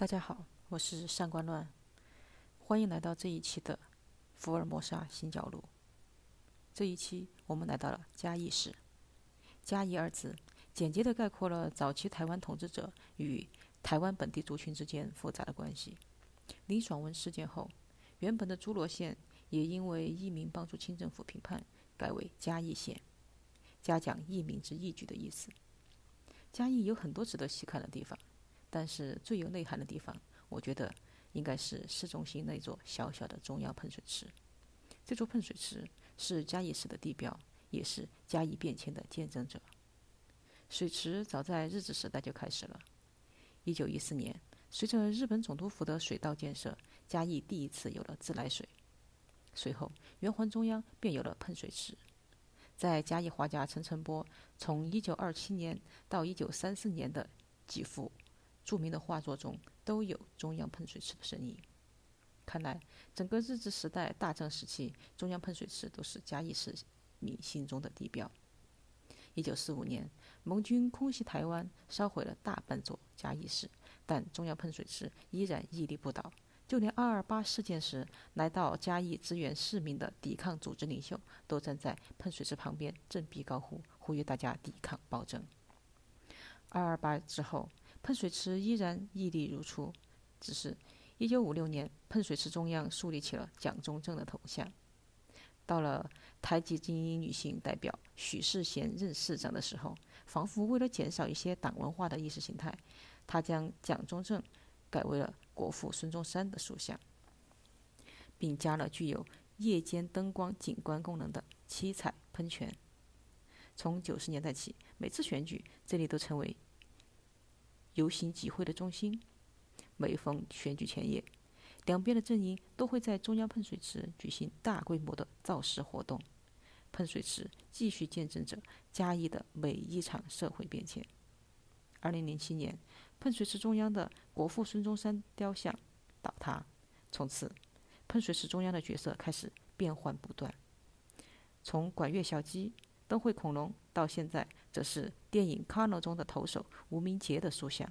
大家好，我是上官乱，欢迎来到这一期的福尔摩沙新角落。这一期我们来到了嘉义市。嘉义二字简洁地概括了早期台湾统治者与台湾本地族群之间复杂的关系。林爽文事件后，原本的诸罗县也因为义民帮助清政府平叛，改为嘉义县。嘉奖义民之义举的意思。嘉义有很多值得细看的地方。但是最有内涵的地方，我觉得应该是市中心那座小小的中央喷水池。这座喷水池是嘉义市的地标，也是嘉义变迁的见证者。水池早在日治时代就开始了。一九一四年，随着日本总督府的水道建设，嘉义第一次有了自来水。随后，圆环中央便有了喷水池。在嘉义画家陈澄波从一九二七年到一九三四年的几幅。著名的画作中都有中央喷水池的身影。看来，整个日治时代大正时期，中央喷水池都是嘉义市民心中的地标。一九四五年，盟军空袭台湾，烧毁了大半座嘉义市，但中央喷水池依然屹立不倒。就连二二八事件时来到嘉义支援市民的抵抗组织领袖，都站在喷水池旁边振臂高呼，呼吁大家抵抗暴政。二二八之后。喷水池依然屹立如初，只是1956年，喷水池中央树立起了蒋中正的头像。到了台籍精英女性代表许世贤任市长的时候，仿佛为了减少一些党文化的意识形态，他将蒋中正改为了国父孙中山的塑像，并加了具有夜间灯光景观功能的七彩喷泉。从九十年代起，每次选举，这里都成为。游行集会的中心，每逢选举前夜，两边的阵营都会在中央喷水池举行大规模的造势活动。喷水池继续见证着嘉义的每一场社会变迁。二零零七年，喷水池中央的国父孙中山雕像倒塌，从此，喷水池中央的角色开始变换不断，从管乐小鸡。灯会恐龙到现在，则是电影《Kano》中的投手吴明杰的塑像。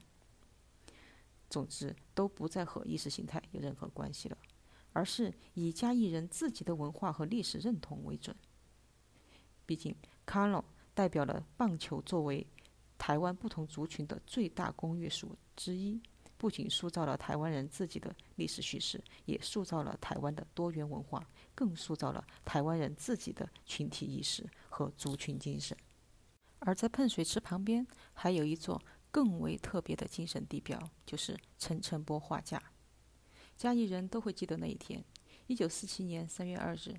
总之，都不再和意识形态有任何关系了，而是以嘉义人自己的文化和历史认同为准。毕竟，《Kano》代表了棒球作为台湾不同族群的最大公约数之一。不仅塑造了台湾人自己的历史叙事，也塑造了台湾的多元文化，更塑造了台湾人自己的群体意识和族群精神。而在喷水池旁边，还有一座更为特别的精神地标，就是陈澄波画架。嘉义人都会记得那一天：一九四七年三月二日，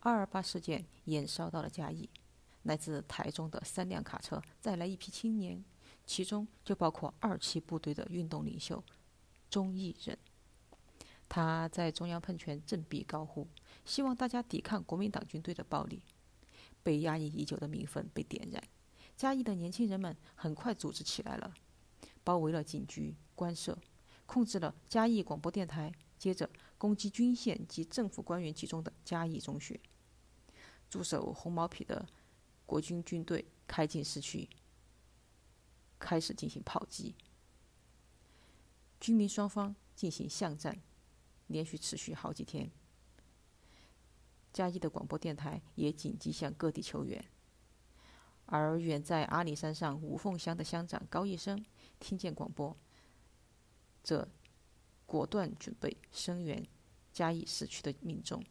二二八事件延烧到了嘉义，来自台中的三辆卡车载来一批青年。其中就包括二七部队的运动领袖钟义仁，他在中央喷泉振臂高呼，希望大家抵抗国民党军队的暴力。被压抑已久的民愤被点燃，嘉义的年轻人们很快组织起来了，包围了警局、官舍，控制了嘉义广播电台，接着攻击军线及政府官员集中的嘉义中学。驻守红毛埤的国军军队开进市区。开始进行炮击，军民双方进行巷战，连续持续好几天。嘉义的广播电台也紧急向各地求援，而远在阿里山上五凤乡的乡长高义生听见广播，则果断准备声援嘉义市区的民众，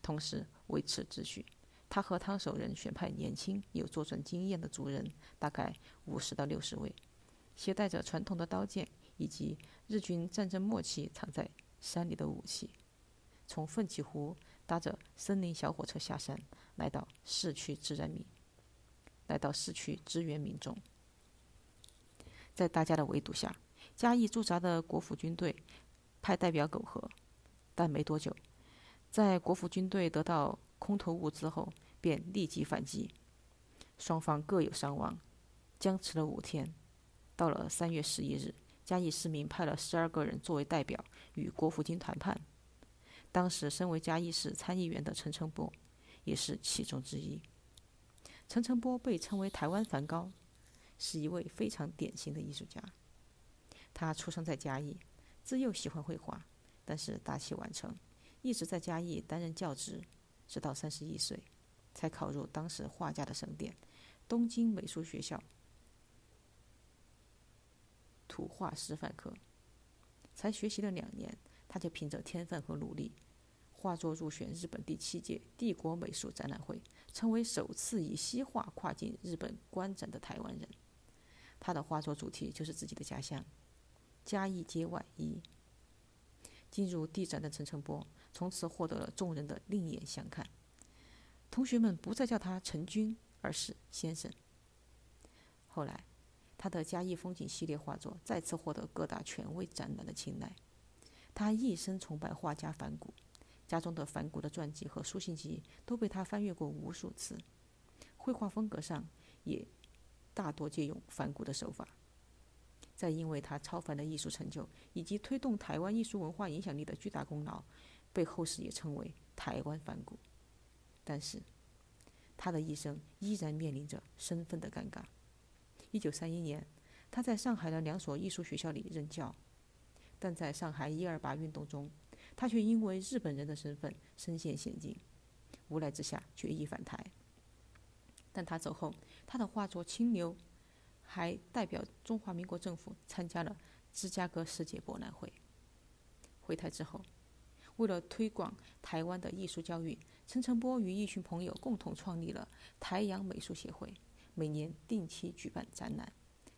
同时维持秩序。他和汤守仁选派年轻有作战经验的族人，大概五十到六十位，携带着传统的刀剑以及日军战争末期藏在山里的武器，从奋起湖搭着森林小火车下山，来到市区自然民，来到市区支援民众。在大家的围堵下，嘉义驻扎的国府军队派代表苟合，但没多久，在国府军队得到空投物资后，便立即反击，双方各有伤亡，僵持了五天。到了三月十一日，嘉义市民派了十二个人作为代表与国府军谈判。当时身为嘉义市参议员的陈澄波也是其中之一。陈澄波被称为台湾梵高，是一位非常典型的艺术家。他出生在嘉义，自幼喜欢绘画，但是大器晚成，一直在嘉义担任教职，直到三十一岁，才考入当时画家的圣殿——东京美术学校图画师范科。才学习了两年，他就凭着天分和努力，画作入选日本第七届帝国美术展览会，成为首次以西画跨进日本观展的台湾人。他的画作主题就是自己的家乡——嘉义街外一。进入地展的陈澄波，从此获得了众人的另眼相看。同学们不再叫他陈君，而是先生。后来，他的嘉义风景系列画作再次获得各大权威展览的青睐。他一生崇拜画家梵谷，家中的梵谷的传记和书信集都被他翻阅过无数次。绘画风格上也大多借用梵谷的手法。再因为他超凡的艺术成就以及推动台湾艺术文化影响力的巨大功劳，被后世也称为“台湾梵谷”。但是，他的一生依然面临着身份的尴尬。一九三一年，他在上海的两所艺术学校里任教，但在上海一二八运动中，他却因为日本人的身份身陷险境，无奈之下决意返台。但他走后，他的画作《清流》还代表中华民国政府参加了芝加哥世界博览会。回台之后，为了推广台湾的艺术教育，陈澄波与一群朋友共同创立了台阳美术协会。每年定期举办展览，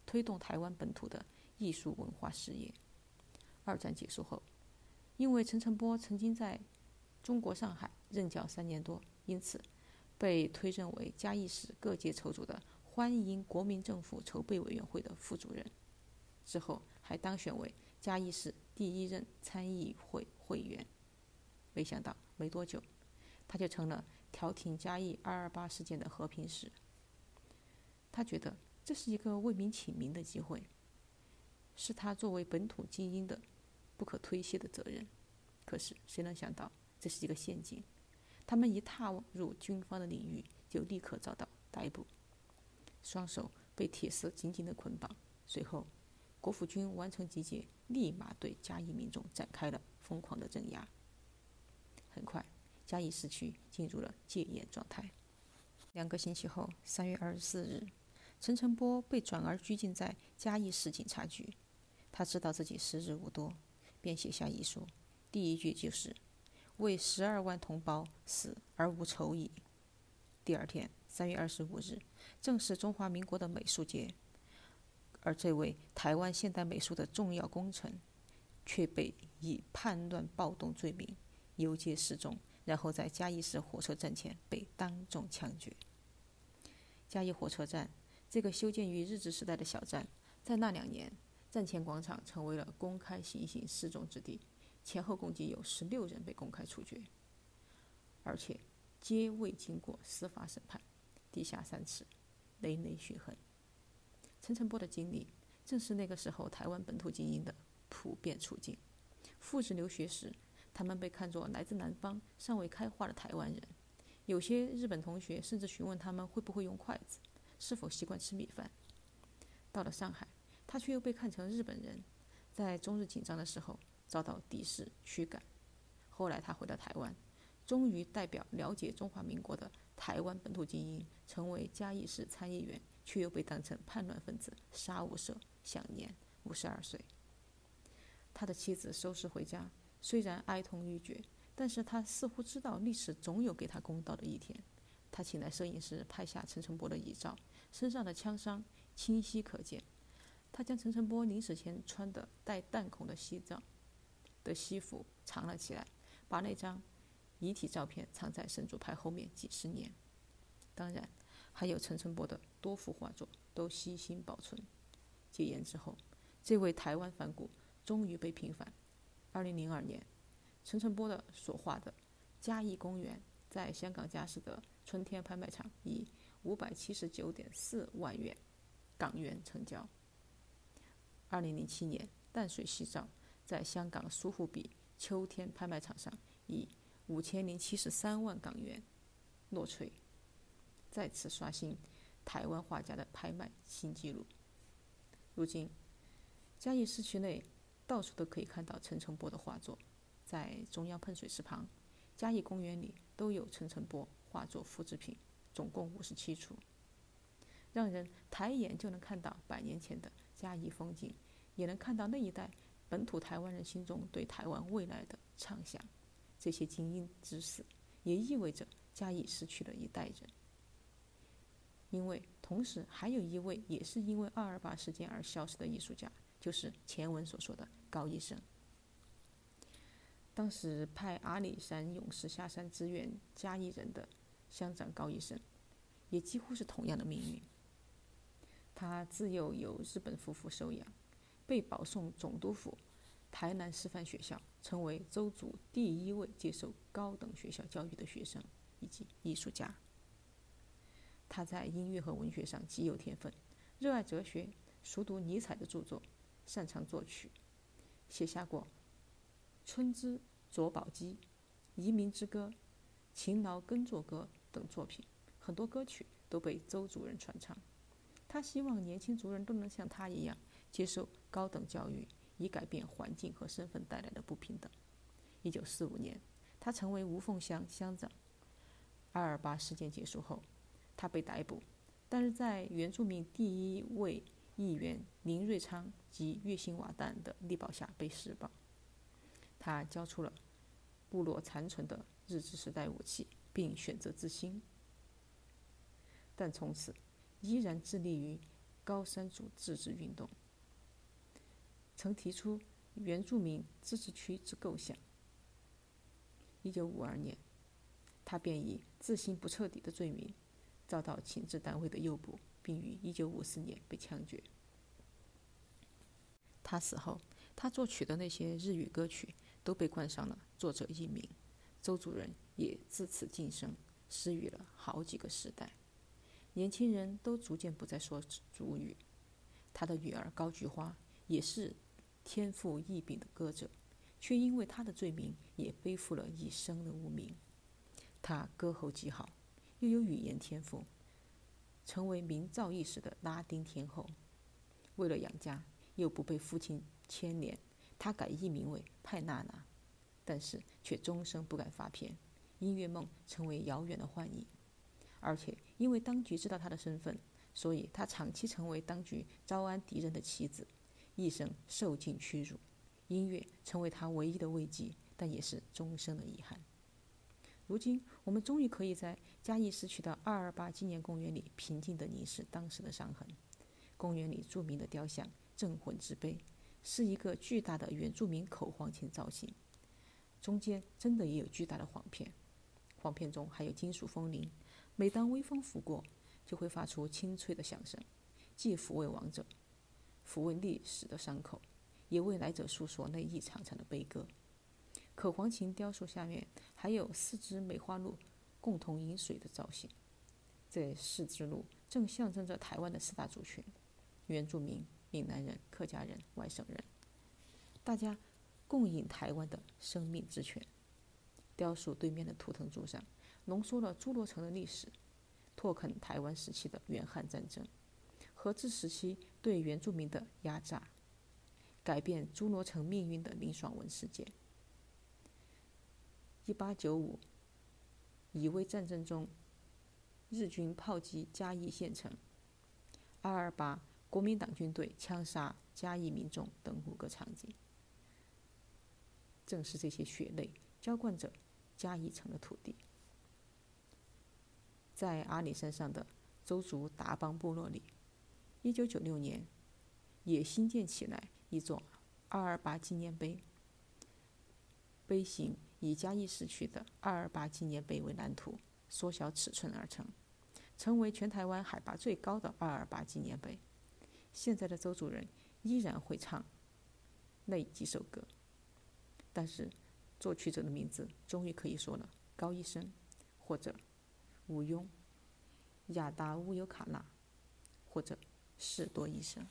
推动台湾本土的艺术文化事业。二战结束后，因为陈澄波曾经在中国上海任教三年多，因此被推任为嘉义市各界筹组的欢迎国民政府筹备委员会的副主任。之后还当选为嘉义市第一任参议会会员。没想到没多久，他就成了调停嘉义二二八事件的和平使。他觉得这是一个为民请命的机会，是他作为本土精英的不可推卸的责任。可是谁能想到这是一个陷阱？他们一踏入军方的领域，就立刻遭到逮捕，双手被铁丝紧紧地捆绑。随后，国府军完成集结，立马对嘉义民众展开了疯狂的镇压。很快，嘉义市区进入了戒严状态。两个星期后，三月二十四日。陈澄波被转而拘禁在嘉义市警察局，他知道自己时日无多，便写下遗书，第一句就是“为十二万同胞死而无仇矣”。第二天，三月二十五日，正是中华民国的美术节，而这位台湾现代美术的重要功臣，却被以叛乱暴动罪名游街示众，然后在嘉义市火车站前被当众枪决。嘉义火车站。这个修建于日治时代的小站，在那两年，站前广场成为了公开行刑示众之地，前后共计有十六人被公开处决，而且皆未经过司法审判，地下三尺，累累血痕。陈澄波的经历，正是那个时候台湾本土精英的普遍处境。赴日留学时，他们被看作来自南方、尚未开化的台湾人，有些日本同学甚至询问他们会不会用筷子。是否习惯吃米饭？到了上海，他却又被看成日本人，在中日紧张的时候遭到敌视驱赶。后来他回到台湾，终于代表了解中华民国的台湾本土精英，成为嘉义市参议员，却又被当成叛乱分子杀无赦，享年五十二岁。他的妻子收拾回家，虽然哀痛欲绝，但是他似乎知道历史总有给他公道的一天。他请来摄影师拍下陈澄波的遗照。身上的枪伤清晰可见，他将陈澄波临死前穿的带弹孔的西装的西服藏了起来，把那张遗体照片藏在神主牌后面几十年。当然，还有陈澄波的多幅画作都悉心保存。戒严之后，这位台湾梵谷终于被平反。二零零二年，陈澄波的所画的《嘉义公园》在香港佳士得春天拍卖场以五百七十九点四万元港元成交。二零零七年，淡水西照在香港苏富比秋天拍卖场上以五千零七十三万港元落槌，再次刷新台湾画家的拍卖新纪录。如今，嘉义市区内到处都可以看到陈澄波的画作，在中央喷水池旁、嘉义公园里都有陈澄波画作复制品，总共五十七处，让人抬眼就能看到百年前的嘉义风景，也能看到那一代本土台湾人心中对台湾未来的畅想。这些精英之死，也意味着嘉义失去了一代人。因为同时还有一位也是因为二二八事件而消失的艺术家，就是前文所说的高一生。当时派阿里山勇士下山支援嘉义人的乡长高一生，也几乎是同样的命运。他自幼由日本夫妇收养，被保送总督府台南师范学校，成为周族第一位接受高等学校教育的学生以及艺术家。他在音乐和文学上极有天分，热爱哲学，熟读尼采的著作，擅长作曲，写下过《春之佐保姬》《移民之歌》《勤劳耕作歌》等作品，很多歌曲都被周族人传唱。他希望年轻族人都能像他一样接受高等教育，以改变环境和身份带来的不平等。一九四五年，他成为吴凤乡乡长。二二八事件结束后，他被逮捕，但是在原住民第一位议员林瑞昌及月星瓦旦的力保下被释放。他交出了部落残存的日治时代武器，并选择自新，但从此依然致力于高山族自治运动，曾提出原住民自治区之构想。一九五二年，他便以自新不彻底的罪名。遭到情治单位的诱捕，并于1954年被枪决。他死后，他作曲的那些日语歌曲都被冠上了作者一名，周主任也自此晋升，失语了好几个时代。年轻人都逐渐不再说主语。他的女儿高菊花也是天赋异禀的歌者，却因为他的罪名，也背负了一生的污名。他歌喉极好。又有语言天赋，成为名噪一时的拉丁天后。为了养家，又不被父亲牵连，他改艺名为派娜娜，但是却终生不敢发片，音乐梦成为遥远的幻影。而且因为当局知道他的身份，所以他长期成为当局招安敌人的棋子，一生受尽屈辱。音乐成为他唯一的慰藉，但也是终生的遗憾。如今，我们终于可以在嘉义市区的二二八纪念公园里平静地凝视当时的伤痕。公园里著名的雕像“镇魂之碑”是一个巨大的原住民口簧琴造型，中间真的也有巨大的簧片，簧片中还有金属风铃，每当微风拂过，就会发出清脆的响声，既抚慰亡者，抚慰历史的伤口，也为来者诉说那一场场的悲歌。可黄琴雕塑下面还有四只梅花鹿共同饮水的造型，这四只鹿正象征着台湾的四大族群：原住民、闽南人、客家人、外省人，大家共饮台湾的生命之泉。雕塑对面的图腾柱上浓缩了朱罗城的历史，拓垦台湾时期的原汉战争，荷治时期对原住民的压榨，改变诸罗城命运的林爽文事件。一八九五，乙未战争中，日军炮击嘉义县城；二二八，国民党军队枪杀嘉义民众等五个场景，正是这些血泪浇灌着嘉义城的土地。在阿里山上的邹族达邦部落里，一九九六年也新建起来一座二二八纪念碑，碑形。以嘉义市区的二二八纪念碑为蓝图，缩小尺寸而成，成为全台湾海拔最高的二二八纪念碑。现在的周主人依然会唱那几首歌，但是作曲者的名字终于可以说了：高一生，或者吴庸、亚达乌尤卡纳，或者是多医生。